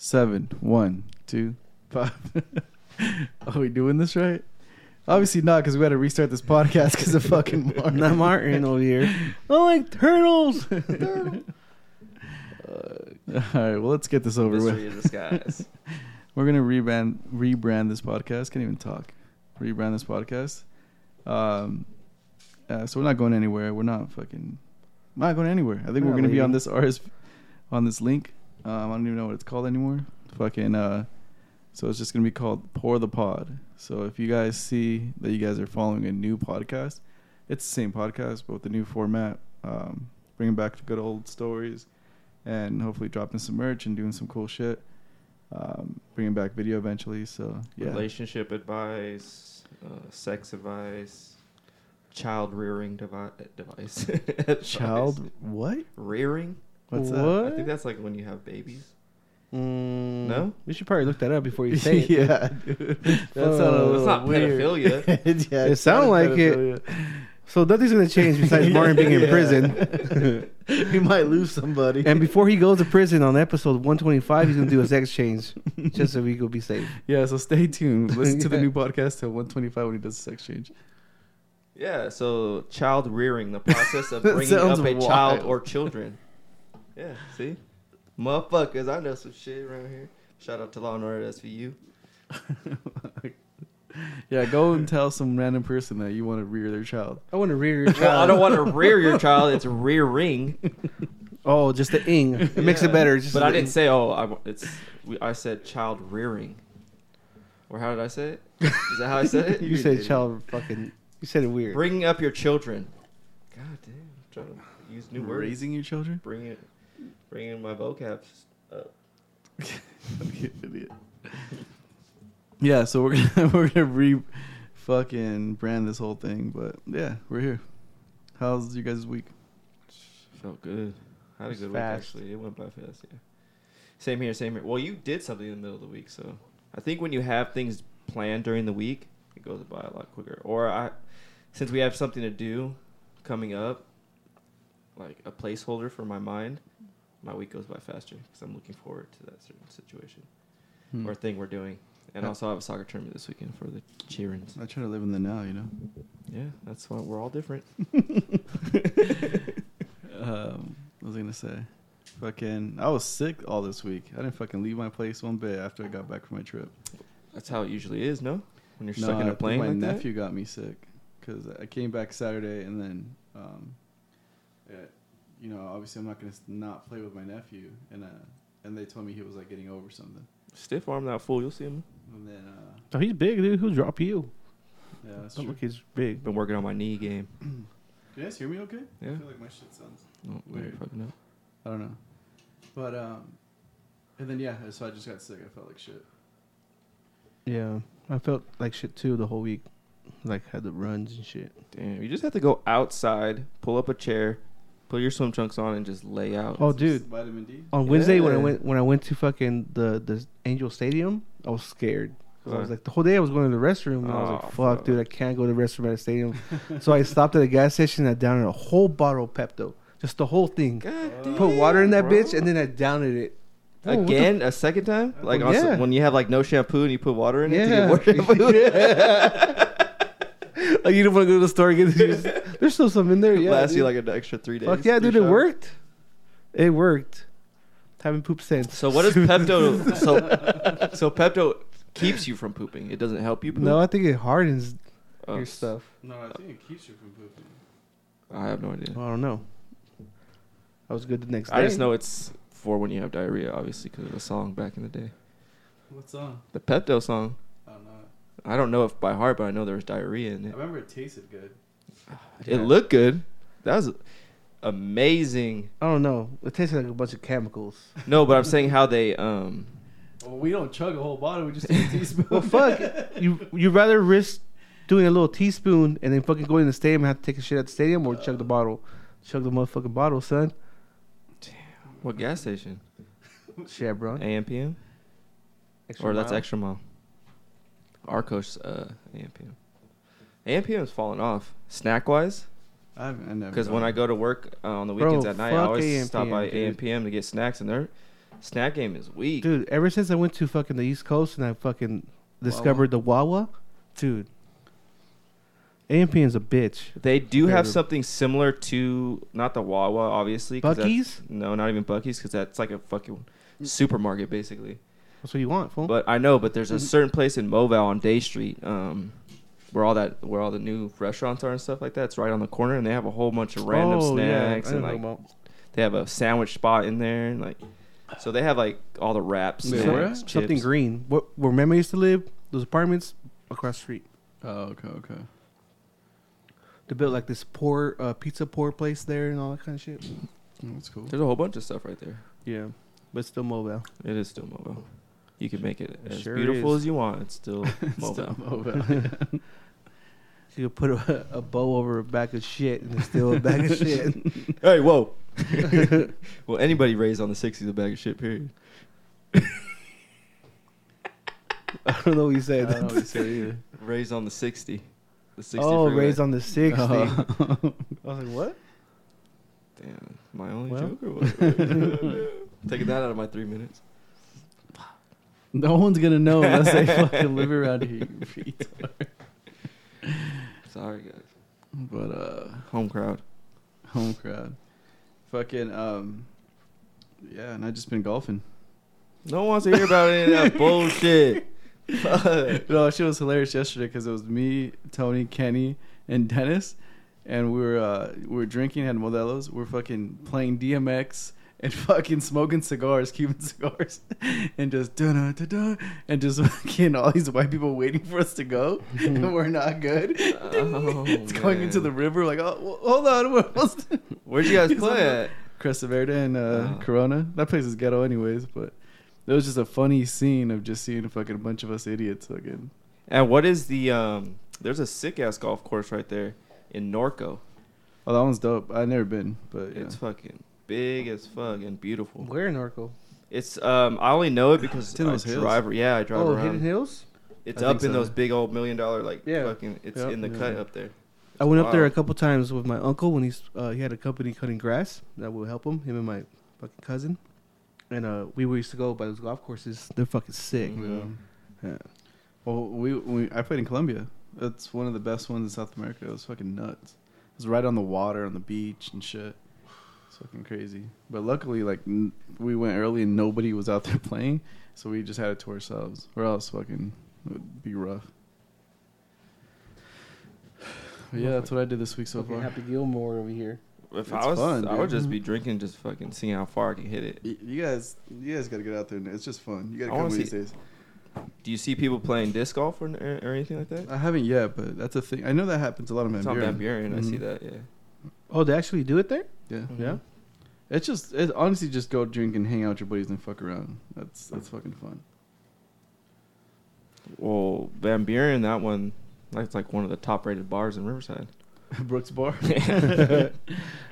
seven. One, two, five. Are we doing this right? Obviously not, because we had to restart this podcast because of fucking Martin. Not Martin over here. I like turtles. All right, well, let's get this over Mystery with. We're gonna rebrand rebrand this podcast. Can't even talk. Rebrand this podcast. Um, uh, so we're not going anywhere. We're not fucking. Not going anywhere. I think We're we're not gonna be on leaving. this RS, on this link. Um, I don't even know what it's called anymore. Fucking. Uh, so it's just gonna be called Pour the Pod. So if you guys see that you guys are following a new podcast, it's the same podcast but with the new format. Um, bringing back the good old stories, and hopefully dropping some merch and doing some cool shit. Um, bringing back video eventually. So yeah, Relationship advice, uh, sex advice, child rearing devi- device. child what? rearing. What's up? I think that's like when you have babies. Mm, No? we should probably look that up before you say it. yeah, dude. That Oh, It's not weird. pedophilia. yeah, It sounded like it. So nothing's gonna change besides Martin being in prison. he might lose somebody. And before he goes to prison on episode 125, he's gonna do a sex change just so we could be safe. yeah, so stay tuned. Listen to the new podcast till 125 when he does the sex change. Yeah, so child rearing, the process of bringing up a child or children. Yeah, see? Motherfuckers, I know some shit around here. Shout out to Law and Order SVU. yeah, go and tell some random person that you want to rear their child. I want to rear your child. Well, I don't want to rear your child, it's rearing. Oh, just the ing. It makes it better. Just But the I didn't ing. say, oh, I, it's. We, I said child rearing. Or how did I say it? Is that how I said it? You said child fucking. You said it weird. Bringing up your children. God damn, I'm trying to use new words. Raising your children? Bring it, bringing my vocab up. You idiot. Yeah, so we're gonna we're gonna re fucking brand this whole thing, but yeah, we're here. How's your guys' week? Felt good. Had a good fast. week actually. It went by fast. Yeah. Same here. Same here. Well, you did something in the middle of the week, so I think when you have things planned during the week, it goes by a lot quicker. Or I, since we have something to do coming up, like a placeholder for my mind, my week goes by faster because I'm looking forward to that certain situation Hmm. or thing we're doing. And Yeah. also, I have a soccer tournament this weekend for the cheerings. I try to live in the now, you know. Yeah, that's why we're all different. Um, what was I gonna say? Fucking, I was sick all this week. I didn't fucking leave my place one bit after I got back from my trip. That's how it usually is, no? When you're No, stuck in I a plane my like that? nephew got me sick because I came back Saturday and then, um, you know, obviously I'm not gonna not play with my nephew, and uh, and they told me he was like getting over something, Stiff arm that fool. You'll see him. and then uh, Oh, he's big, dude. He'll drop you. yeah, that's Don't true. look, he's big. Been working on my knee game. Can you guys hear me okay? Yeah. I feel like my shit sounds Oh, Weird. Fucking up. I don't know, but um, and then yeah, so I just got sick. I felt like shit. Yeah, I felt like shit too the whole week. Like had the runs and shit. Damn, you just have to go outside, pull up a chair, put your swim trunks on, and just lay out. Oh, dude. vitamin D. On Wednesday when I Yeah. went when I went to fucking the the Angel Stadium, I was scared. 'Cause I was Why? like the whole day I was going to the restroom and I was Oh, like, "Fuck, fuck. dude, I can't go to the restroom at a stadium." so I stopped at a gas station and I downed a whole bottle of Pepto, just the whole thing. God damn, Put water in that bro. bitch and then I downed it. Oh, what the Again, a second time? Oh, like on Yeah. some- when you have like no shampoo and you put water in it Yeah. to get more shampoo. like oh, you don't want to go to the store and get this. There's still some in there. Yeah, Lasts you like an extra three days. Fuck yeah, three dude, it worked. It worked. Haven't pooped since. So what does Pepto? so so Pepto keeps you from pooping. It doesn't help you poop. No, I think it hardens Oh, your stuff. No, I think it keeps you from pooping. I have no idea. I don't know. I was good the next day. I just know it's for when you have diarrhea, obviously, because of the song back in the day. What song? The Pepto song. I don't know. I don't know if by heart, but I know there was diarrhea in it. I remember it tasted good. It looked good. That was amazing. I don't know. It tasted like a bunch of chemicals. No, but I'm saying how they um Well, we don't chug a whole bottle. We just take a teaspoon. Well, fuck. you you rather risk doing a little teaspoon and then fucking going to the stadium and have to take a shit at the stadium or chug the bottle? Chug the motherfucking bottle, son. Damn. What gas station? Chevron. AMPM? Extra or that's mile. extra mile. Arcos uh AMPM. AMPM's falling off. Snack wise, I've never. because when. I go to work uh, on the Bro, weekends at night, I fuck always stop by AMPM, dude. AMPM to get snacks, and they're Snack game is weak. Dude, ever since I went to fucking the East Coast and I fucking discovered the Wawa, dude. AMP is a bitch. They do have They're- something similar to not the Wawa, obviously. 'cause that's- Buc-ee's? No, not even Buc-ee's, because that's like a fucking supermarket basically. That's what you want, fool. But I know, but there's a certain place in MoVal on Day Street, um, where all that where all the new restaurants are and stuff like that. It's right on the corner, and they have a whole bunch of random Oh, yeah, snacks I and know like about- they have a sandwich spot in there, and like so they have like all the wraps, Wait, snacks, where chips. something green. What where Mema used to live? Those apartments across the street. Oh, okay, okay. They built like this poor uh, pizza poor place there and all that kind of shit. Oh, that's cool. There's a whole bunch of stuff right there. Yeah, but still MoVal. It is still MoVal. You can make it It as sure beautiful is. as you want. It's still MoVal. Still MoVal. You could put a, a bow over a bag of shit and it's still a bag of shit. Hey, whoa. well, anybody raised on the 60s a bag of shit, period. I don't know what you I said. don't know what you said either. Raised on the 60. The 60 oh, freeway. raised on the 60. Oh. I was like, what? Damn, my only Well. joke or what? Taking that out of my three minutes. No one's gonna know unless they fucking live around here. you retard. Sorry, guys. But uh, Home crowd. home crowd. Fucking um, yeah, and I just been golfing. No one wants to hear about any of that bullshit. No, shit was hilarious yesterday because it was me, Tony, Kenny, and Dennis, and we were uh, we were drinking, had Modelo's. We are fucking playing DMX and fucking smoking cigars, Cuban cigars, and just da da da da, and just fucking all these white people waiting for us to go, and we're not good. Oh, it's going into the river, like oh, hold on, we're. Where'd you guys play at? Cresta Verde and uh, Oh. Corona. That place is ghetto, anyways, but. It was just a funny scene of just seeing a fucking bunch of us idiots fucking And what is the um? There's a sick ass golf course right there in Norco. Oh, that one's dope. I've never been, but yeah. It's fucking big as fuck and beautiful. Where in Norco? It's um. I only know it because It's in I those hills. drive. Yeah, I drive Oh, around. Hidden Hills? It's I up in so. those big old million dollar like Yeah. fucking. It's Yep. in the Yeah. cut up there. I went up there Wow. a couple times with my uncle when he's uh, he had a company cutting grass that would help him. Him and my fucking cousin, and uh, we used to go by those golf courses. They're fucking sick. Mhm. Yeah. Yeah. Well, we, we I played in Colombia. It's one of the best ones in South America. It was fucking nuts. It was right on the water, on the beach and shit. It's fucking crazy. But luckily, like n- we went early and nobody was out there playing, so we just had it to ourselves. Or else, fucking, it would be rough. But yeah, that's what I did this week so Okay, far. Happy Gilmore over here. If It's I was, fun, I would dude. just be drinking, just fucking seeing how far I can hit it. Y- You guys, you guys gotta get out there. and It's just fun. You gotta I come wanna these see- days. Do you see people playing disc golf or, or anything like that? I haven't yet, but that's a thing. I know that happens a lot of It's Van on Van Buren. Buren. I see Mhm. that. Yeah. Oh, they actually do it there? Yeah. Mhm. Yeah. It's just it honestly just go drink and hang out with your buddies and fuck around. That's that's fucking fun. Well, Van Buren, that one, that's like one of the top rated bars in Riverside. Brooks Bar.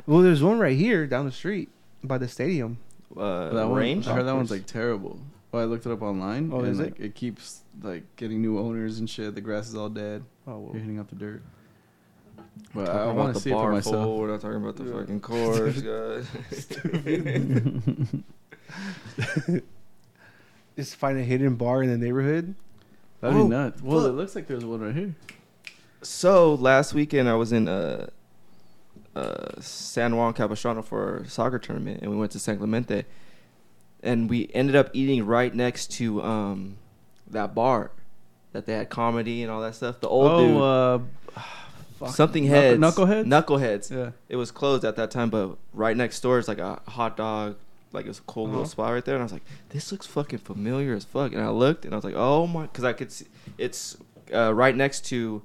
Well, there's one right here down the street by the stadium. Uh, that one, range. I heard that one's like terrible. Oh, I looked it up online. Oh, and is it? like it keeps like getting new owners and shit. The grass is all dead. Oh, well. You're hitting out the dirt. But I, want the to see it for myself. fool. We're not talking about the Yeah. fucking course, guys. Just find a hidden bar in the neighborhood. That'd Oh, be nuts. Well, fuck. it looks like there's one right here. so last weekend I was in uh, uh, San Juan Capistrano for a soccer tournament, and we went to San Clemente, and we ended up eating right next to um, that bar that they had comedy and all that stuff. The old dude. oh, uh, fuck. Something Knuckle- heads. Knuckleheads? Knuckleheads. Yeah. It was closed at that time, but right next door is like a hot dog. Like it's a cool Uh-huh. little spot right there, and I was like, "This looks fucking familiar as fuck." And I looked, and I was like, "Oh my!" Because I could see it's uh, right next to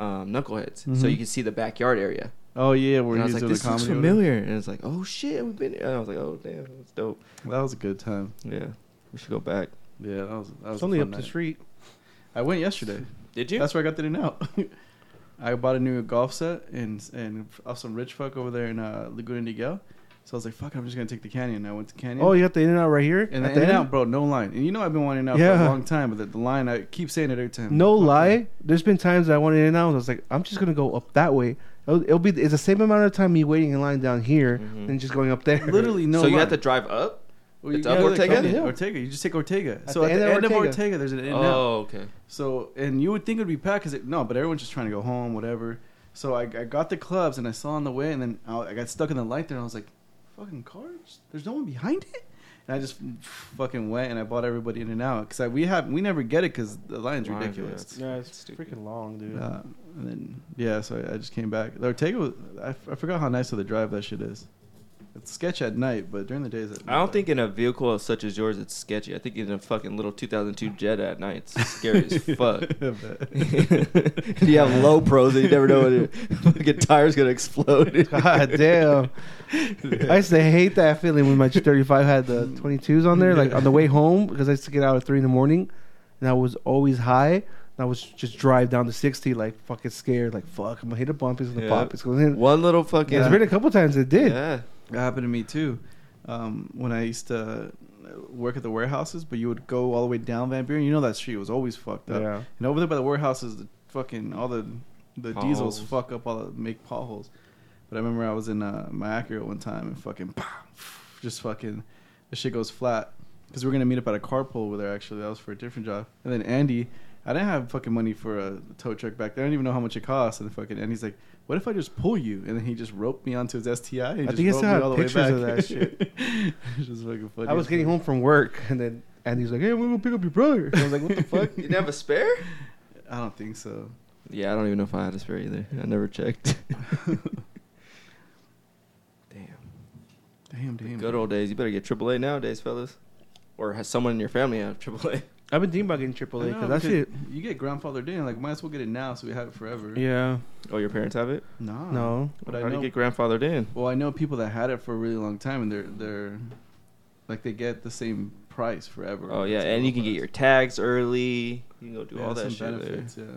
um, Knuckleheads, so Mhm. you can see the backyard area. Oh yeah, where and I he's was like, "This the looks familiar," and it's like, "Oh shit, we've been." Here. And I was like, "Oh damn, that's dope." That was a good time. Yeah, we should go back. Yeah, that was. That was It's a only fun up the night. street. I went yesterday. Did you? That's where I got the in out. I bought a new golf set and and off some rich fuck over there in uh, Laguna Niguel. So I was like, "Fuck, I'm just gonna take the canyon." I went to canyon. Oh, you got the in and out right here? and At the the in end? out, bro, no line. And you know I've been wanting out for a long time, but the, the line I keep saying it every time. No Fuck lie. it. There's been times that I wanted in and out. And I was like, I'm just gonna go up that way. It'll, it'll be it's the same amount of time me waiting in line down here Mhm. than just going up there. Literally no. so you line. have to drive up. Well, you It's go up to the Ortega? company, Yeah. Ortega. You just take Ortega. At so the at end the of end of Ortega. Ortega, there's an in and out. Oh, okay. So and you would think it would be packed because no, but everyone's just trying to go home, whatever. So I, I got the clubs and I saw on the way, and then I, I got stuck in the light there, and I was like, "Fucking cars! There's no one behind it." And I just fucking went and I bought everybody in and out because we have we never get it because the line's Line, yeah, ridiculous. it's- Yeah, it's Stupid. freaking long, dude. Uh, and then yeah, so I, I just came back. The Ortega, was, I, f- I forgot how nice of the drive that shit is. It's sketchy at night, but during the days, I don't think in a vehicle such as yours it's sketchy. I think in a fucking little 2002 Jetta at night it's scary as fuck. You have low pros and you never know when your fucking tire's gonna explode. God damn. I used to hate that feeling when my 35 had the 22s on there, like on the way home, because I used to get out at 3 in the morning and I was always high. I was just drive down to 60, like fucking scared, like fuck, I'm gonna hit a bump, it's gonna Yeah. pop, it's gonna hit. One little fucking It's been a couple times it did. Yeah. That happened to me too. Um, when I used to work at the warehouses, but you would go all the way down Van Buren. You know that street was always fucked up. Yeah. And over there by the warehouses, the fucking all the the diesels fuck up all the make potholes. But I remember I was in uh, my Acura one time and fucking just fucking the shit goes flat because we are gonna meet up at a carpool over there. Actually, that was for a different job. And then Andy, I didn't have fucking money for a tow truck back then. I didn't even know how much it cost. And fucking Andy's like, "What if I just pull you?" And then he just roped me onto his STI. And I just think I roped still me have all the way pictures of that shit. It's just fucking funny. I was getting home from work and then Andy's like, hey, I'm gonna go pick up your brother. I was like, what the fuck? You didn't have a spare? I don't think so. Yeah, I don't even know if I had a spare either. I never checked. Damn. Damn, damn. Good old days. You better get AAA nowadays, fellas. Or has someone in your family have AAA? I've been thinking about getting AAA know, because that because shit. You get grandfathered in. Like, might as well get it now so we have it forever. Yeah. Oh, your parents have it? No. No. But How I do you get grandfathered in? well, I know people that had it for a really long time, and they're they're like they get the same price forever. Oh yeah, and you can get your tags early. You can go do Yeah, all that some shit benefits. there. Yeah.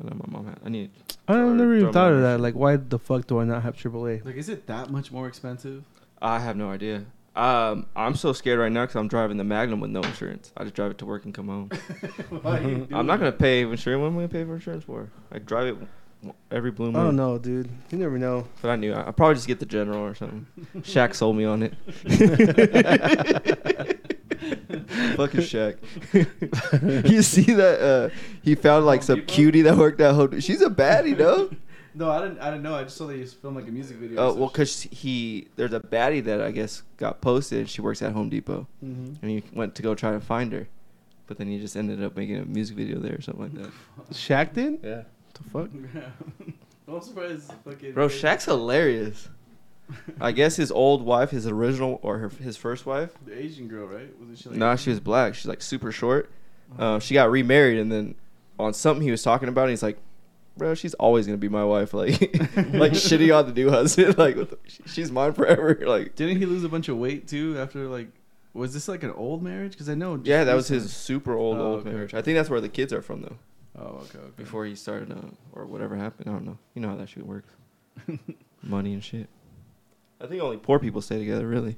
I know my mom had. I need. I Or never even throw thought of membership. that. Like, why the fuck do I not have AAA? Like, is it that much more expensive? I have no idea. Um, I'm so scared right now because I'm driving the Magnum with no insurance. I just drive it to work and come home. Why are you doing I'm not gonna that? pay insurance. What am I gonna pay for insurance for? I drive it every blue I don't know, dude. You never know. But I knew I would probably just get the general or something. Shaq sold me on it. Fucking Shaq. you see that? Uh, he found like some cutie that worked at Home. She's a baddie, no? No, I didn't. I didn't know. I just saw that you filmed like a music video. Oh well, cause he there's a baddie that I guess got posted. She works at Home Depot, Mm-hmm. and he went to go try to find her, but then he just ended up making a music video there or something like that. Shaq did? Yeah, the fuck? shit. I'm surprised. Fucking bro, Shaq's hilarious. I guess his old wife, his original or her, his first wife. the Asian girl, right? Wasn't she like? Nah, she was black. She's like super short. Uh, she got remarried, and then on something he was talking about, he's like, "Bro, she's always gonna be my wife." Like, like shitting on the new husband. Like, the, she's mine forever. Like, Didn't he lose a bunch of weight too after like? Was this like an old marriage? Because I know. yeah, that was his super old Oh, old okay, marriage. I think that's where the kids are from though. Oh, okay, okay. Before he started, uh, or whatever happened, I don't know. You know how that shit works. Money and shit. I think only poor people stay together, really.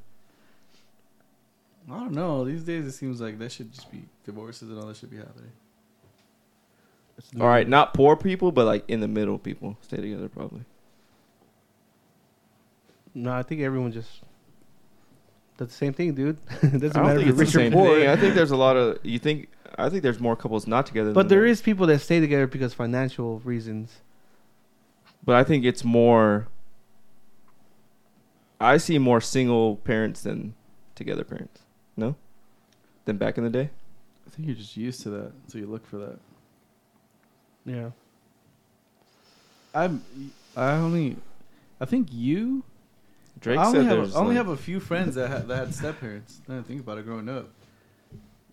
I don't know. These days it seems like that should just be divorces and all that should be happening. All right, not poor people, but like in the middle people stay together probably. No, I think everyone just does the same thing, dude. it doesn't I matter think if you're rich or poor. thing. I think there's a lot of you think. I think there's more couples not together. But than there that. is people that stay together because financial reasons. But I think it's more. I see more single parents than together parents. No, than back in the day. I think you're just used to that, so you look for that. Yeah. I'm. I only. I think you. Drake I only said have. there's. I only like- have a few friends that had, that had step parents. I didn't think about it growing up.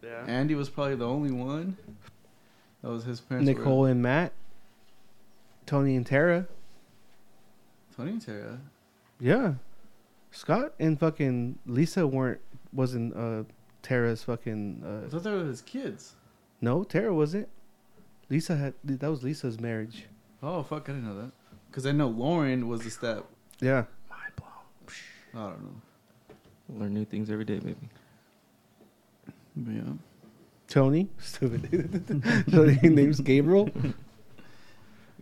Yeah. Andy was probably the only one. That was his parents. were- Nicole and Matt. Tony and Tara. Tony and Tara. Yeah. Scott and fucking Lisa weren't wasn't uh Tara's fucking I uh thought they were his kids. no, Tara wasn't. Lisa had that was Lisa's marriage. Oh fuck! I didn't know that. Because I know Lauren was the step. Yeah. Mind blown. I don't know. Learn new things every day, baby. But yeah. Tony. Stupid. so his name's Gabriel.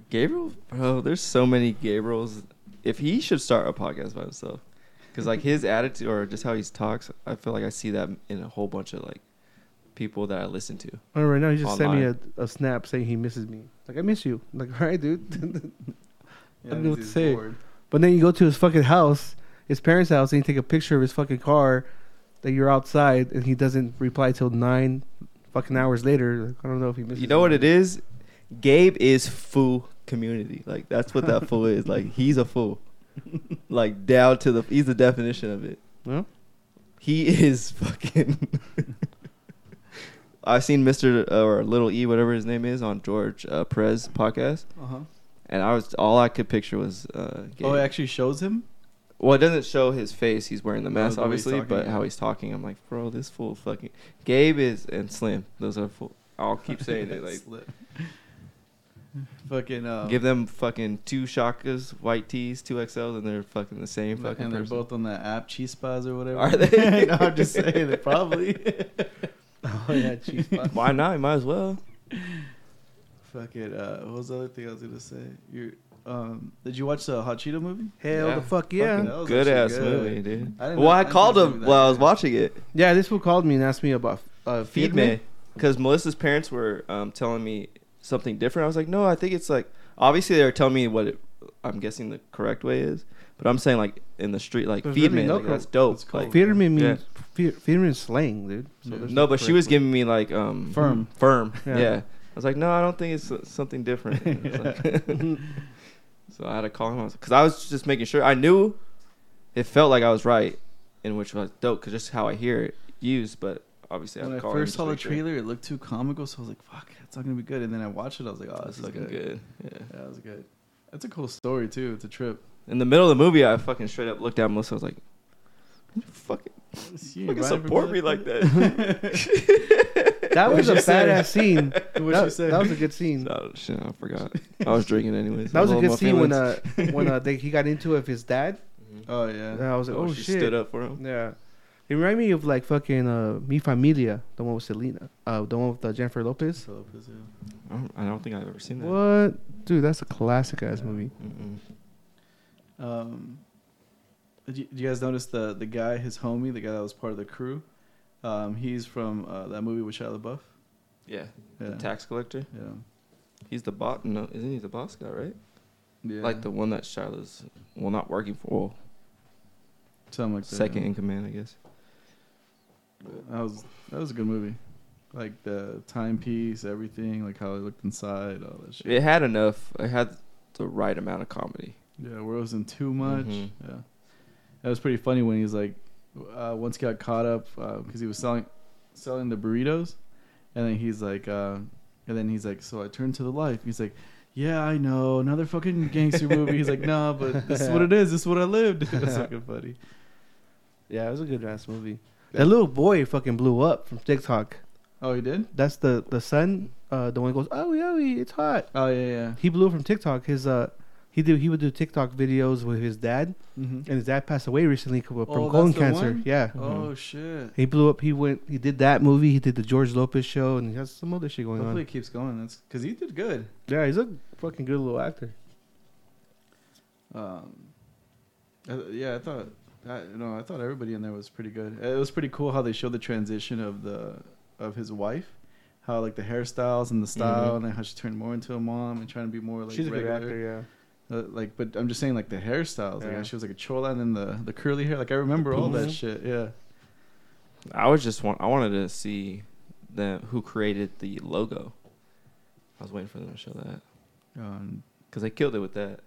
Gabriel, bro, there's so many Gabriels. If he should start a podcast by himself, Because like his attitude or just how he talks, I feel like I see that in a whole bunch of like people that I listen to. Oh, right now he just sent me a, a snap saying he misses me. Like I miss you. I'm like all right, dude. Yeah, I don't know what to say. bored. but then you go to his fucking house, his parents' house, and you take a picture of his fucking car that you're outside, and he doesn't reply till nine fucking hours later. Like, I don't know if he misses. You know what it is? Gabe is fool community. Like that's what that fool is. Like he's a fool. like down to the he's the definition of it. Well, He is fucking. I've seen Mr. or Little E, whatever his name is, on George uh, Prez podcast, Uh-huh. and I was all I could picture was. Uh, Gabe. Oh, it actually shows him. Well, it doesn't show his face. He's wearing the Oh, mask, the obviously, talking, but yeah. how he's talking, I'm like, bro, this fool fucking. Gabe is and Slim. Those are full. I'll keep saying it. Like, fucking. Um, give them fucking two shakas, white tees, two XLs, and they're fucking the same and fucking they're person. both on the app, Cheese Spas or whatever. Are they? no, I'm just saying they probably. oh yeah, cheese spot. Why not? You might as well. Fucking. Uh, what was the other thing I was gonna say? You. Um, did you watch the Hot Cheeto movie? Hell Yeah. the fuck yeah. that was good ass good. movie, dude. I didn't well, know- I I didn't called know him was that while I was watching it. Yeah, this fool called me and asked me about uh, Feed me, because Melissa's parents were um, telling me something different. I was like, no, I think it's like obviously they were telling me what it, I'm guessing the correct way is, but I'm saying like in the street, like There's feed really me, no like, that's dope. That's cool. Like, Feederman Yeah. means fe- Feederman is slang, dude. So Yeah. no, but she was correct giving me like um Firm. firm. Yeah. Yeah. I was like, no, I don't think it's uh, something different. Like- so I had to call him because I was just making sure. I knew it felt like I was right, in which was dope because just how I hear it used. But obviously, I When had I to call first saw the trailer, it looked too comical, so I was like, "Fuck, it's not gonna be good." And then I watched it, I was like, "Oh, This this, is is looking good." good. Yeah. Yeah, was good. That's a cool story too. It's a trip. In the middle of the movie, I fucking straight up looked at Melissa. I was like, "You fucking, You fucking support me like that." that was a What'd you say? badass scene. What'd that, that was a good scene. no, shit, I forgot. I was drinking anyways. That was a good scene when uh when uh they, he got into it with his dad. Oh yeah. And I was like, oh, she shit. stood up for him. Yeah. It reminded me of like fucking uh Mi Familia, the one with Selena. Uh the one with uh, Jennifer Lopez. Lopez, yeah. I don't, I don't think I've ever seen that. What? Dude, that's a classic ass movie. Mm-mm. Um, did you, you guys notice the the guy, his homie, the guy that was part of the crew? Um, he's from uh, that movie with Shia LaBeouf. Yeah, Yeah. the tax collector. Yeah. He's the boss. No, isn't he the boss guy? Right? Yeah. Like the one that Shiloh's well not working for. Well, something like that. second yeah. in command, I guess. That was that was a good movie. Like the timepiece, everything, like how it looked inside, all that shit. It had enough. It had the right amount of comedy. Yeah, where it wasn't too much. Mhm. Yeah, that was pretty funny when he's like, uh, once he got caught up because he was selling selling the burritos, and then he's like, uh, and then he's like, so I turned to the life. He's like, yeah, I know, another fucking gangster movie. He's like, no, but this is what it is. This is what I lived. It's fucking funny. Yeah, it was a good ass movie. That little boy fucking blew up from TikTok. Oh, he did. That's the the son, uh, the one who goes, oh yeah, it's hot. Oh yeah, yeah. He blew up from TikTok. His uh, he did he would do TikTok videos with his dad, Mm-hmm. and his dad passed away recently from Oh, colon cancer. one? Yeah, Oh shit. he blew up. He went. He did that movie. He did the George Lopez show, and he has some other shit going on. Hopefully on. it keeps going. That's because he did good. Yeah, he's a fucking good little actor. Um, I- yeah, I thought, I, you know, I thought everybody in there was pretty good. It was pretty cool how they showed the transition of the of his wife, how like the hairstyles and the style, Mhm. and how she turned more into a mom and trying to be more like She's a good actor. Yeah. Uh, like, but I'm just saying, like the hairstyles. Like Yeah. how she was like a chola, and then the the curly hair. Like I remember all that Mhm. shit. Yeah. I was just want. I wanted to see the who created the logo. I was waiting for them to show that Um, because they killed it with that.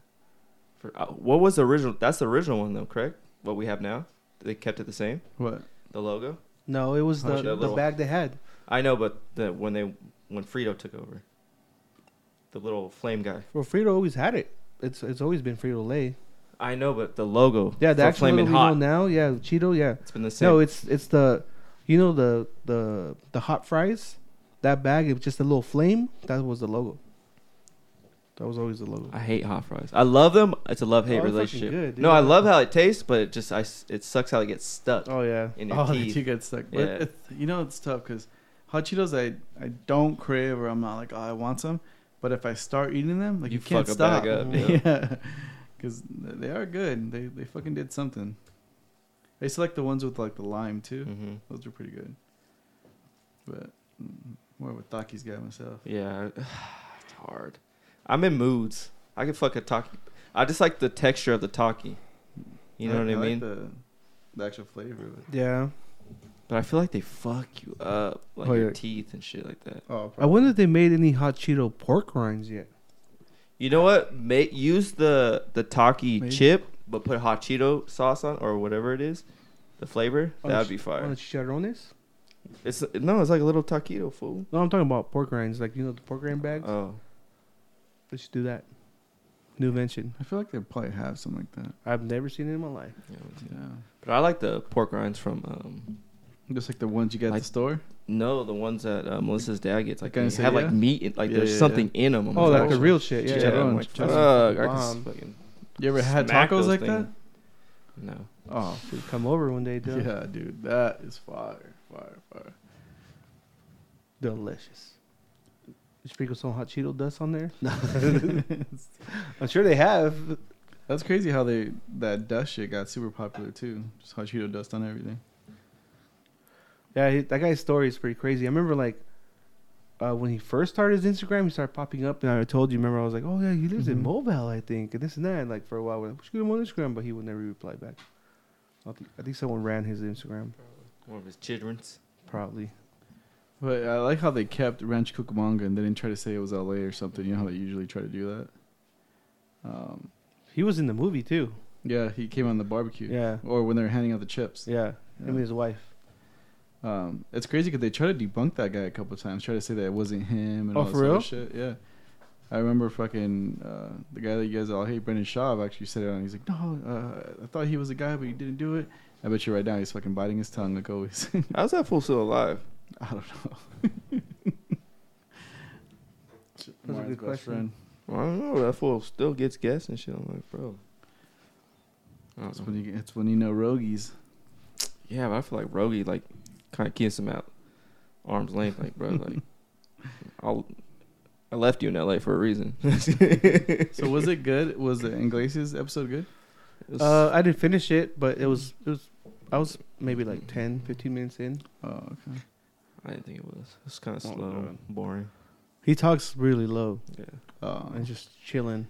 For uh, what was the original? That's the original one though, correct? What we have now, they kept it the same. what? The logo. No, it was Oh, the the bag they had. I know, but the when they when Frito took over, the little flame guy. Well, Frito always had it. It's it's always been Frito Lay. I know, but the logo. Yeah, the for actual flaming logo we hot. know now. Yeah, Cheeto. Yeah. It's been the same. No, it's it's the, you know the the the hot fries, that bag. It was just a little flame. That was the logo. That was always the logo. I hate hot fries. I love them. It's a love hate Oh, it's fucking relationship. good, dude. no, I love how it tastes, but it just I s- it sucks how it gets stuck Oh yeah. in your Oh, they teeth. do get stuck. But Yeah. it's, you know, it's tough because hot Cheetos, I I don't crave or I'm not like, oh, I want some. But if I start eating them, like you, You can't fuck a stop. bag up, yeah, because they are good. They they fucking did something. I used to like the ones with like the lime too. hmm Those are pretty good. But mm, more of a Takis guy myself. Yeah, it's hard. I'm in moods. I can fuck a taki. I just like the texture of the taki. You know what I, like mean? the, the actual flavor. of it. Yeah. But I feel like they fuck you up, like Oh, your yeah. teeth and shit like that. Oh, I wonder if they made any hot Cheeto pork rinds yet. You know what? Make use the the taki Maybe. chip, but put hot Cheeto sauce on or whatever it is, the flavor. On That'd ch- be fire. On the chicharrones? It's no, it's like a little taquito fool. No, I'm talking about pork rinds. Like, you know, the pork rind bags? Oh, Let's do that. New invention. I feel like they probably have something like that. I've never seen it in my life. yeah. Yeah. But I like the pork rinds from um Just like the ones you get at the store. no the ones that uh, Melissa's dad gets. Like Kinda they say, have yeah. like meat, in, like Yeah, there's yeah, something in them. Oh, like the real shit. Yeah. Yeah, yeah. Chicharron, I'm like, fuck, I fucking You ever had tacos like things. that? No. Oh, Should come over one day, dude. yeah, dude, that is fire, fire, fire. Delicious. You sprinkle some hot Cheeto dust on there? I'm sure they have. That's crazy how they that dust shit got super popular too. Just hot Cheeto dust on everything. Yeah, he, that guy's story is pretty crazy. I remember like uh, when he first started his Instagram, he started popping up, and I told you. Remember, I was like, "Oh yeah, he lives in Mhm. MoVal, I think," and this and that. And like for a while, we're like, "We should get him on Instagram," but he would never reply back. I think, I think someone ran his Instagram, Probably. One of his children's. probably. But I like how they kept Rancho Cucamonga and they didn't try to say it was LA or something. You know how they usually try to do that. Um, He was in the movie too. yeah, he came on the barbecue. Yeah, Or when they were handing out the chips. yeah. Yeah. Him and his wife. Um, it's crazy because they try to debunk that guy a couple of times, try to say that it wasn't him and Oh, all for other real? shit. Yeah, I remember fucking uh, the guy that you guys all hate, Brendan Schaub, actually said it on. He's like, no, uh, I thought he was a guy, but he didn't do it. I bet you right now he's fucking biting his tongue like always. How's that fool still alive? I don't know. That's a good best question. friend. I don't know. That fool still gets guests and shit. I'm like, bro. I don't It's know. when you it's when you know rogies. Yeah, but I feel like Rogie like kind of keeps him at arm's length. Like, bro, like I'll I left you in L.A. for a reason. So was it good? Was the Iglesias episode good? It was- Uh, I didn't finish it, but it was it was. I was maybe like 10, 15 minutes in. Oh, okay. I didn't think it was. It's kind of Oh, slow, God. boring. He talks really low Yeah. Oh, and just chilling.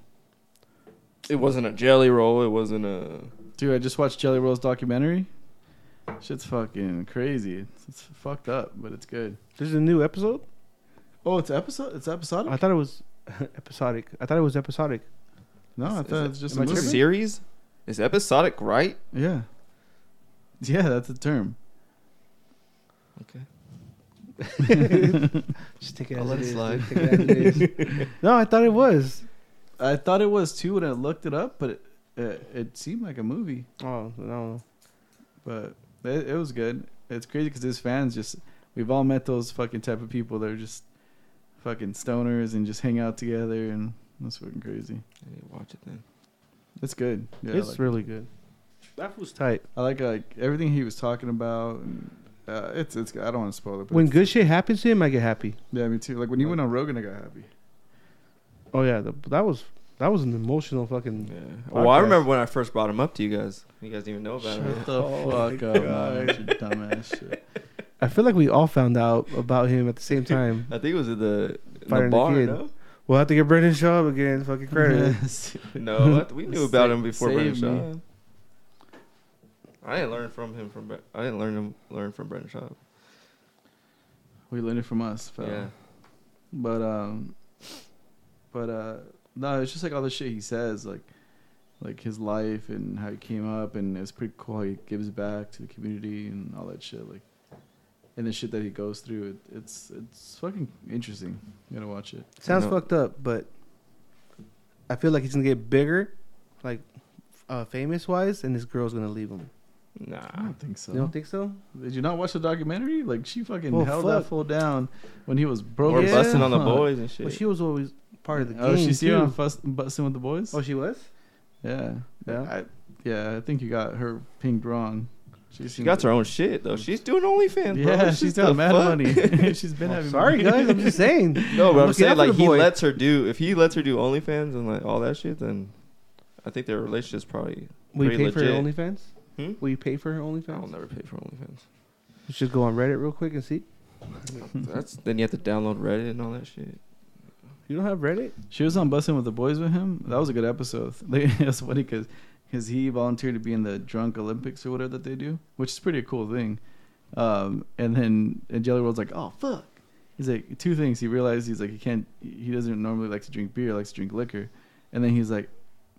It wasn't a jelly roll. It wasn't a. dude, I just watched Jelly Roll's documentary. Shit's fucking crazy. It's, it's fucked up, but it's good. There's a new episode. Oh, it's episode. It's episodic. I thought it was episodic. I thought it was episodic. no, I Is thought it- it's just am a I It's a movie. series. Is episodic right? Yeah, yeah, that's the term. Okay. Just take it I'll as let it it is. slide. dude. Take it as it is. no, I thought it was. I thought it was too when I looked it up, but it, it, it seemed like a movie. Oh no. But it, it was good. It's crazy because his fans just we've all met those fucking type of people that are just fucking stoners and just hang out together and that's fucking crazy. I need to watch it then. It's good. Yeah, it's like, really good. That was tight. I like like everything he was talking about. And, uh, it's it's. I don't want to spoil it. But When good shit happens to him, I get happy. yeah, me too. Like when he went on Rogan, I got happy. Oh yeah, the, that was that was an emotional fucking. Yeah. Well, I remember when I first brought him up to you guys. You guys didn't even know about Shut it. the Oh fuck up, man! You dumbass shit. I feel like we all found out about him at the same time. I think it was at the, in Fighting the the bar. No, we'll have to get Brendan Schaub again. Fucking credit. no, we knew about him before save Brendan me. Schaub. I didn't learn from him from. Bre- I didn't learn him learn from Brendan Schaub. we learned it from us, fella. Yeah. But um, but uh, no, it's just like all the shit he says, like like his life and how he came up, and it's pretty cool how he gives back to the community and all that shit, like and the shit that he goes through. It, it's it's fucking interesting. You gotta watch it. Sounds No. fucked up, but I feel like he's gonna get bigger, like uh, famous wise, and this girl's gonna leave him. Nah. I don't think so. You don't think so? Did you not watch the documentary? Like she fucking Well, held fuck. that fool down when he was broke. Or Yeah. busting on the boys and shit. Well, she was always part of the game. Oh, she see her on fuss, busting with the boys. Oh, she was. yeah, Yeah. I, yeah. I think you got her pinged wrong. she seems got like- her own shit though. She's doing OnlyFans. bro. Yeah, What she's the got mad fuck? money. she's been Oh, having. sorry, money. guys. I'm just saying. No, but I'm Looking saying like he boy. lets her do. If he lets her do OnlyFans and like all that shit, then I think their relationship's probably We Pretty pay for legit. OnlyFans. Hmm? Will you pay for her OnlyFans? I'll never pay for OnlyFans. You should go on Reddit real quick and see. That's then you have to download Reddit and all that shit. You don't have Reddit? She was on Bussin' with the Boys with him. That was a good episode. Like, it was funny because because he volunteered to be in the drunk Olympics or whatever that they do, which is pretty a cool thing. Um, and then and Jelly Roll's like, oh fuck. He's like two things. He realized he's like he can't. He doesn't normally like to drink beer. He likes to drink liquor. And then he's like,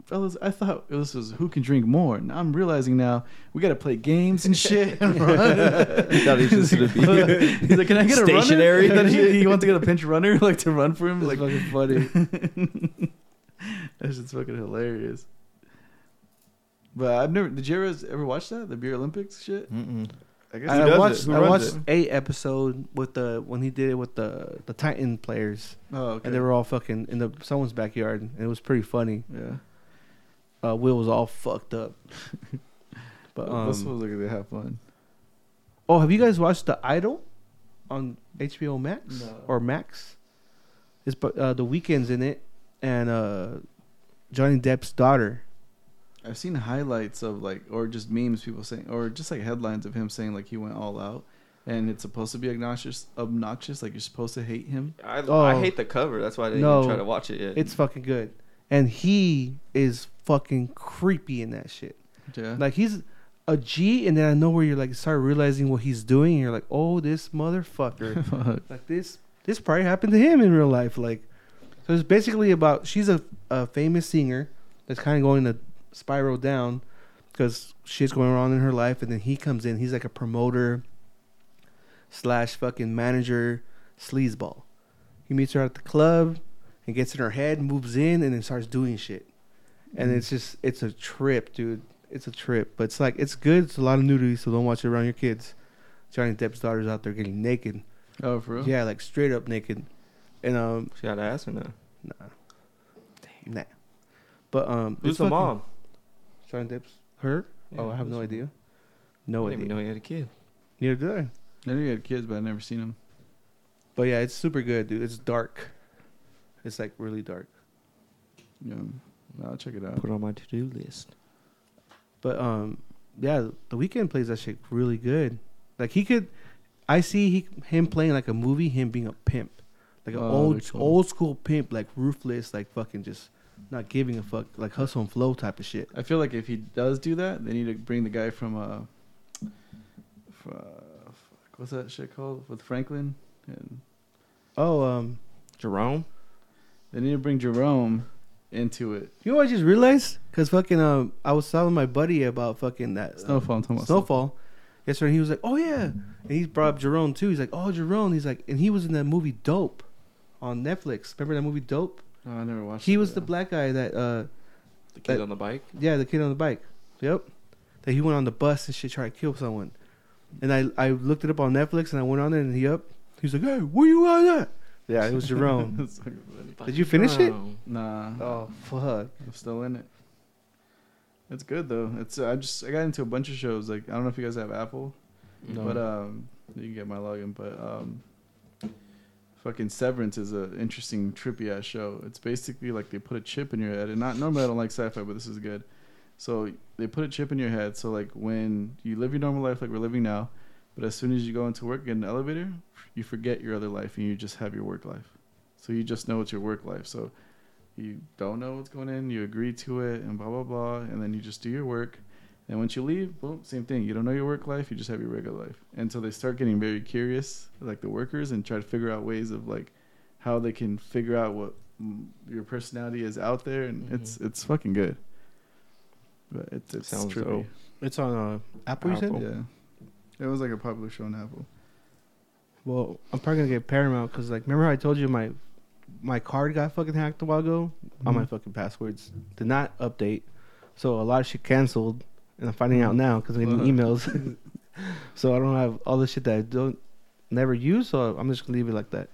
fellas, I thought oh, this was who can drink more. Now I'm realizing now we got to play games and shit. and run. He thought he was just gonna be He's like, can I get a stationary runner? And and he, he wants to get a pinch runner, like to run for him. It's Like fucking funny. that shit's fucking hilarious. But I've never. Did you ever ever watch that the beer Olympics shit? Mm-mm. I guess I, does watched it? Who I watched it? a episode with the when he did it with the the Titan players Oh, okay. and they were all fucking in the someone's backyard and it was pretty funny. yeah. Uh, Will was all fucked up. But Well, this um, was like they have fun. oh, have you guys watched The Idol on HBO Max No. or Max? It's but uh, the Weeknd's in it and uh, Johnny Depp's daughter. I've seen highlights of like, or just memes, people saying, or just like headlines of him saying like he went all out, and it's supposed to be obnoxious. Obnoxious, like you're supposed to hate him. I, Oh. I hate the cover. That's why I didn't No. even try to watch it yet. It's fucking good, and he is fucking creepy in that shit. Yeah. Like he's a G, and then I know where you're like start realizing what he's doing. And you're like, oh, this motherfucker. Fuck. like this, this probably happened to him in real life. Like, so it's basically about she's a, a famous singer that's kind of going to spiral down because shit's going on in her life, and then he comes in. He's like a promoter slash fucking manager sleazeball. He meets her at the club and gets in her head, moves in, and then starts doing shit. And it's just it's a trip, dude. It's a trip, but it's like it's good. It's a lot of nudity, so don't watch it around your kids. Johnny Depp's daughter's out there getting naked. Oh, for real? Yeah, like straight up naked. And um She got ass or no? nah. Damn, nah. But um Who's it's the mom? Johnny Depp's her? Yeah, oh, I have no the- idea. I No didn't idea. even know he had a kid. Neither did I. I knew you had kids, but I never seen them. But yeah, it's super good, dude. It's dark. It's like really dark. Yeah, I'll check it out. Put it on my to-do list. But um yeah, the Weeknd plays that shit really good. Like he could I see he him playing like a movie, him being a pimp. Like an Oh, old cool. old school pimp, like ruthless, like fucking just not giving a fuck, like hustle and flow type of shit. I feel like if he does do that, they need to bring the guy from uh, f- uh what's that shit called with Franklin, and Oh, um Jerome? they need to bring Jerome into it. You know what I just realized? Cause fucking um, I was telling my buddy about fucking that uh, Snowfall. I'm talking about Snowfall. Yesterday, he was like, "Oh yeah," and he brought up Jerome too. He's like, "Oh Jerome," he's like, and he was in that movie Dope on Netflix. Remember that movie Dope? Oh, I never watched. He it, was yeah. the black guy that, uh, The kid That- on the bike? yeah, the kid on the bike. Yep, that he went on the bus and shit, tried to kill someone. And I I looked it up on Netflix and I went on it and he up. He was like, "Hey, where you at?" At?" Yeah, it was Jerome. That's fucking funny. Did you finish it? Jerome. Nah, oh fuck. I'm still in it. It's good though. It's I just I got into a bunch of shows. Like I don't know if you guys have Apple, No. but um, you can get my login. But um, fucking Severance is a interesting trippy ass show. It's basically like they put a chip in your head, and not normally I don't like sci-fi, but this is good. So they put a chip in your head. So like when you live your normal life like we're living now, but as soon as you go into work, get in an elevator, you forget your other life and you just have your work life. So you just know it's your work life. So you don't know what's going in, you agree to it, and blah blah blah, and then you just do your work. And once you leave, boom, same thing. You don't know your work life, you just have your regular life. And so they start getting very curious, like the workers, and try to figure out ways of like how they can figure out what your personality is out there, and it's it's fucking good. But it's it's Sounds dope. It's on uh, Apple. You said? Apple. Yeah, it was like a popular show on Apple. Well, I'm probably gonna get Paramount because, like, remember how I told you my my card got fucking hacked a while ago? All my Mhm. fucking passwords did not update, so a lot of shit canceled, and I'm finding out now because I'm getting Uh-huh. emails. so I don't have all the shit that I don't never use, so I'm just gonna leave it like that.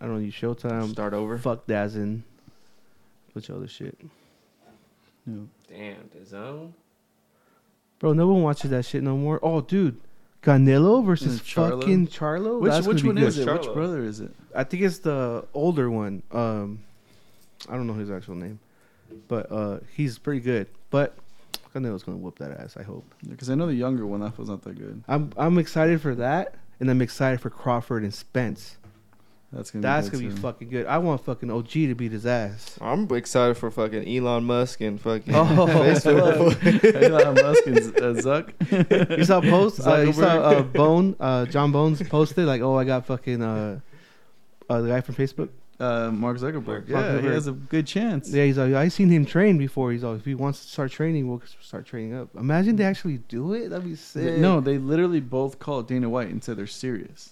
I don't use Showtime. Start over? Fuck DAZN. Bunch of other shit, Yeah. Damn, the zone? bro. No one watches that shit no more. Oh, dude, Canelo versus Charlo? fucking Charlo. Which That's which one good. is it? Which brother is it? I think it's the older one. Um, I don't know his actual name, but uh, he's pretty good. But Canelo's gonna whoop that ass. I hope. Because I know the younger one, that was not that good. I'm I'm excited for that, and I'm excited for Crawford and Spence. That's gonna That's be gonna be fucking good. I want fucking OG to beat his ass. I'm excited for fucking Elon Musk and fucking Oh, Facebook. Elon Musk and Z- uh, Zuck. You saw post? Uh, you saw uh, Bone? Uh, John Bones posted like, "Oh, I got fucking uh, uh, the guy from Facebook." uh, Mark Zuckerberg. Mark Yeah, he has a good chance. Yeah, he's like, I seen him train before. He's like, if he wants to start training, we'll start training up. Imagine they actually do it. That'd be sick. No, they literally both called Dana White and said they're serious.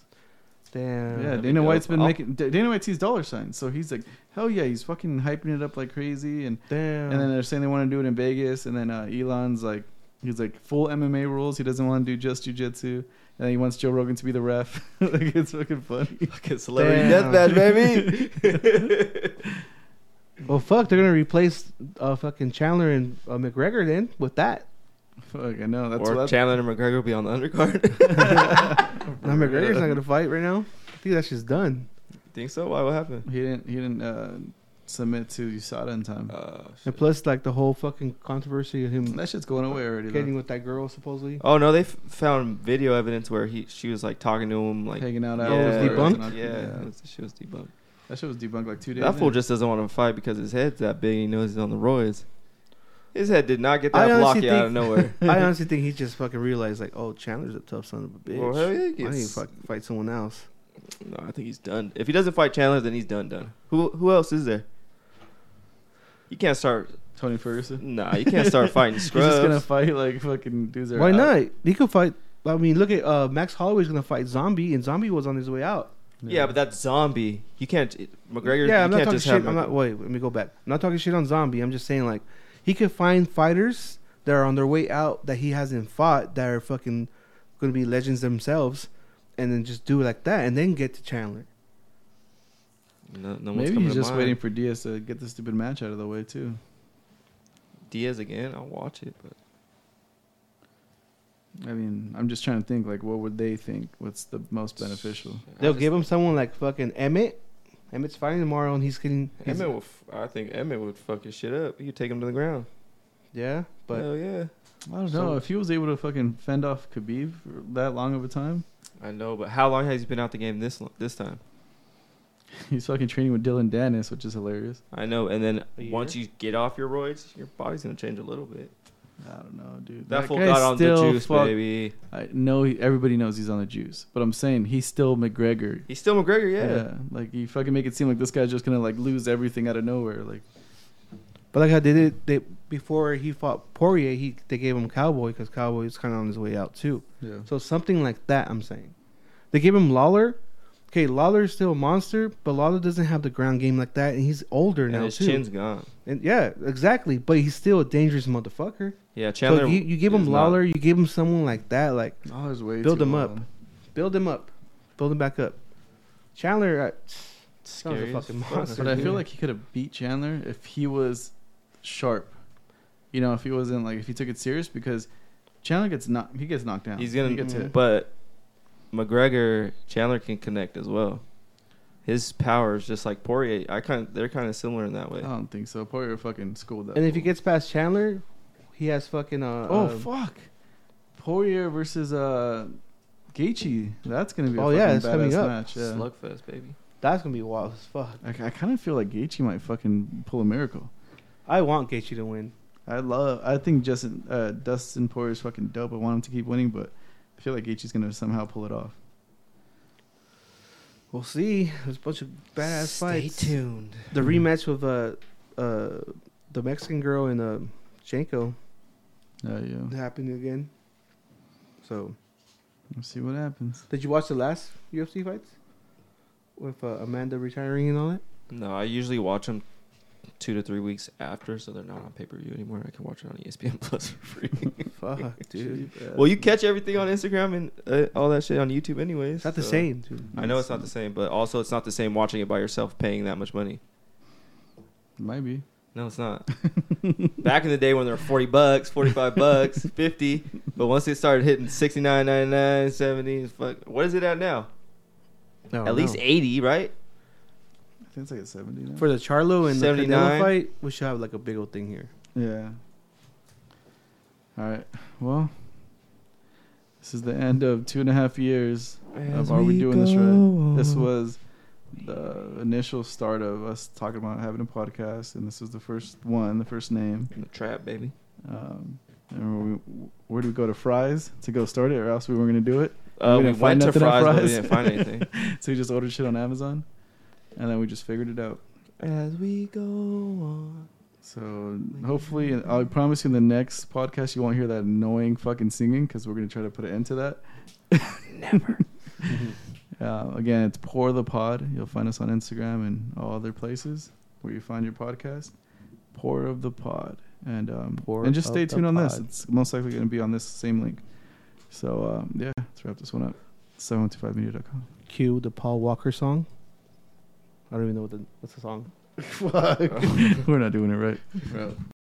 Damn. Yeah, that'd be Dana White's been I'll- making. D- Dana White sees dollar signs, so he's like, hell yeah, he's fucking hyping it up like crazy. And damn. and then they're saying they want to do it in Vegas, and then uh, Elon's like, he's like full MMA rules. He doesn't want to do just jujitsu, and then he wants Joe Rogan to be the ref. like it's fucking funny. Fucking celebrity Damn. deathmatch, baby. well, fuck, they're gonna replace uh, fucking Chandler and uh, McGregor then with that. Fuck, I know. That's or what. Chandler and McGregor will be on the undercard. Now McGregor's not gonna fight right now. I think that's just done. Think so? Why? What happened? he didn't. He didn't uh, submit to USADA in time. Uh, And plus, like the whole fucking controversy of him that shit's going away already. though. getting with that girl supposedly. oh no, they f- found video evidence where he she was like talking to him like Hanging out yeah, afterwards. was debunked? and- Yeah, yeah. was- she was debunked. That shit was debunked like two days. That fool in. just doesn't want to fight because his head's that big. He knows he's on the roids. His head did not get that honestly blocky out of nowhere. I honestly think he just fucking realized like, oh, Chandler's a tough son of a bitch. Well, hell yeah, he I need to gets- fuck, fight someone else. No, I think he's done. If he doesn't fight Chandler, then he's done. Done. Who who else is there? You can't start. Tony Ferguson. Nah, you can't start fighting He's just gonna fight like fucking dudes. are Why out. not? He could fight. I mean, look at uh, Max Holloway's gonna fight Zombie, and Zombie was on his way out. Yeah, but that's zombie. You can't. it- McGregor. yeah, you I'm not can't talking just shit. I'm not. Wait, let me go back. I'm not talking shit on Zombie. I'm just saying like, he could find fighters that are on their way out that he hasn't fought that are fucking gonna be legends themselves, and then just do it like that, and then get to Chandler. No, no Maybe coming he's just mind. waiting for Diaz to get the stupid match out of the way too. Diaz again. I'll watch it, but I mean, I'm just trying to think like, what would they think? What's the most beneficial? They'll give him someone like fucking Emmett. Emmett's fighting tomorrow, and he's getting. He's, Emmett. Will f- I think Emmett would fuck his shit up. You could take him to the ground. yeah, but Hell yeah. I don't So- know if he was able to fucking fend off Khabib for that long of a time. I know, but how long has he been out the game this lo- this time? He's fucking training with Dillon Danis, which is hilarious. I know, and then A once you get off your roids, your body's gonna change a little bit. I don't know, dude. That, fool guy's got on the still juice, fuck- baby. I know he, everybody knows he's on the juice, but I'm saying he's still McGregor. He's still McGregor, yeah. like you fucking make it seem like this guy's just gonna like lose everything out of nowhere. Like, but like how they did they before he fought Poirier, he they gave him Cowboy because Cowboy was kind of on his way out too. yeah, So something like that, I'm saying. They gave him Lawler. Okay, Lawler's still a monster, but Lawler doesn't have the ground game like that, and he's older And now his too. chin's gone. And yeah, exactly. But he's still a dangerous motherfucker. Yeah, Chandler. so you, you give him is not- Lawler, you give him someone like that, like there's way Build too him up. build him up, build him back up. Chandler, uh, Scary fucking monster. But I feel like he could have beat Chandler if he was sharp. You know, if he wasn't like if he took it serious because Chandler gets knocked. He gets knocked down. He's gonna He gets hit. But McGregor, Chandler can connect as well. His power is just like Poirier. I kind they're kind of similar in that way. I don't think so. Poirier fucking schooled that. and if he gets past Chandler, he has fucking uh. oh uh, fuck, Poirier versus uh Gaethje. That's gonna be. A Oh, yeah, fucking it's coming badass up. match. Yeah. Slugfest, baby. that's gonna be wild as fuck. I, I kind of feel like Gaethje might fucking pull a miracle. I want Gaethje to win. I love. I think Justin uh, Dustin Poirier's fucking dope. I want him to keep winning, but I feel like Gaethje's gonna somehow pull it off. We'll see. There's a bunch of badass Stay fights. Stay tuned. The rematch with uh uh the Mexican girl and uh Janko Uh, yeah. happened again. So, Let's see what happens. did you watch the last UFC fights with uh, Amanda retiring and all that? No, I usually watch them two to three weeks after, so they're not on pay per view anymore. I can watch it on ESPN Plus for free. Fuck, dude. Well, you catch everything on Instagram and uh, all that shit on YouTube, anyways. It's not the same, dude. I know it's not the same, but also it's not the same watching it by yourself, paying that much money. Might be. No, it's not. Back in the day when they were 40 bucks, 45 bucks, 50, but once it started hitting 69, 99, 70, fuck, what is it at now? No, at least 80, right? I think it's like a seventy now. for the Charlo and the Canelo 79? fight, we should have like a big old thing here. yeah. All right. Well, this is the end of two and a half years As of Are We Doing This Right? This was the initial start of us talking about having a podcast, and this is the first one, the first name. In the trap, baby. Um, and we, where do we go to Fry's to go start it, or else we weren't going to do it? Uh, We we, didn't went find to nothing Fry's, but we didn't find anything. So we just ordered shit on Amazon, and then we just figured it out. As we go on. So hopefully, and I promise you, in the next podcast, you won't hear that annoying fucking singing because we're gonna try to put an end to that. Never. Uh, again, it's pour the pod. You'll find us on Instagram and all other places where you find your podcast. Pour of the pod, and um, Pour and just stay tuned on this. It's most likely going to be on this same link. So um, yeah, let's wrap this one up. 725media.com. Cue the Paul Walker song. I don't even know what the what's the song. Fuck. We're not doing it right. Bro.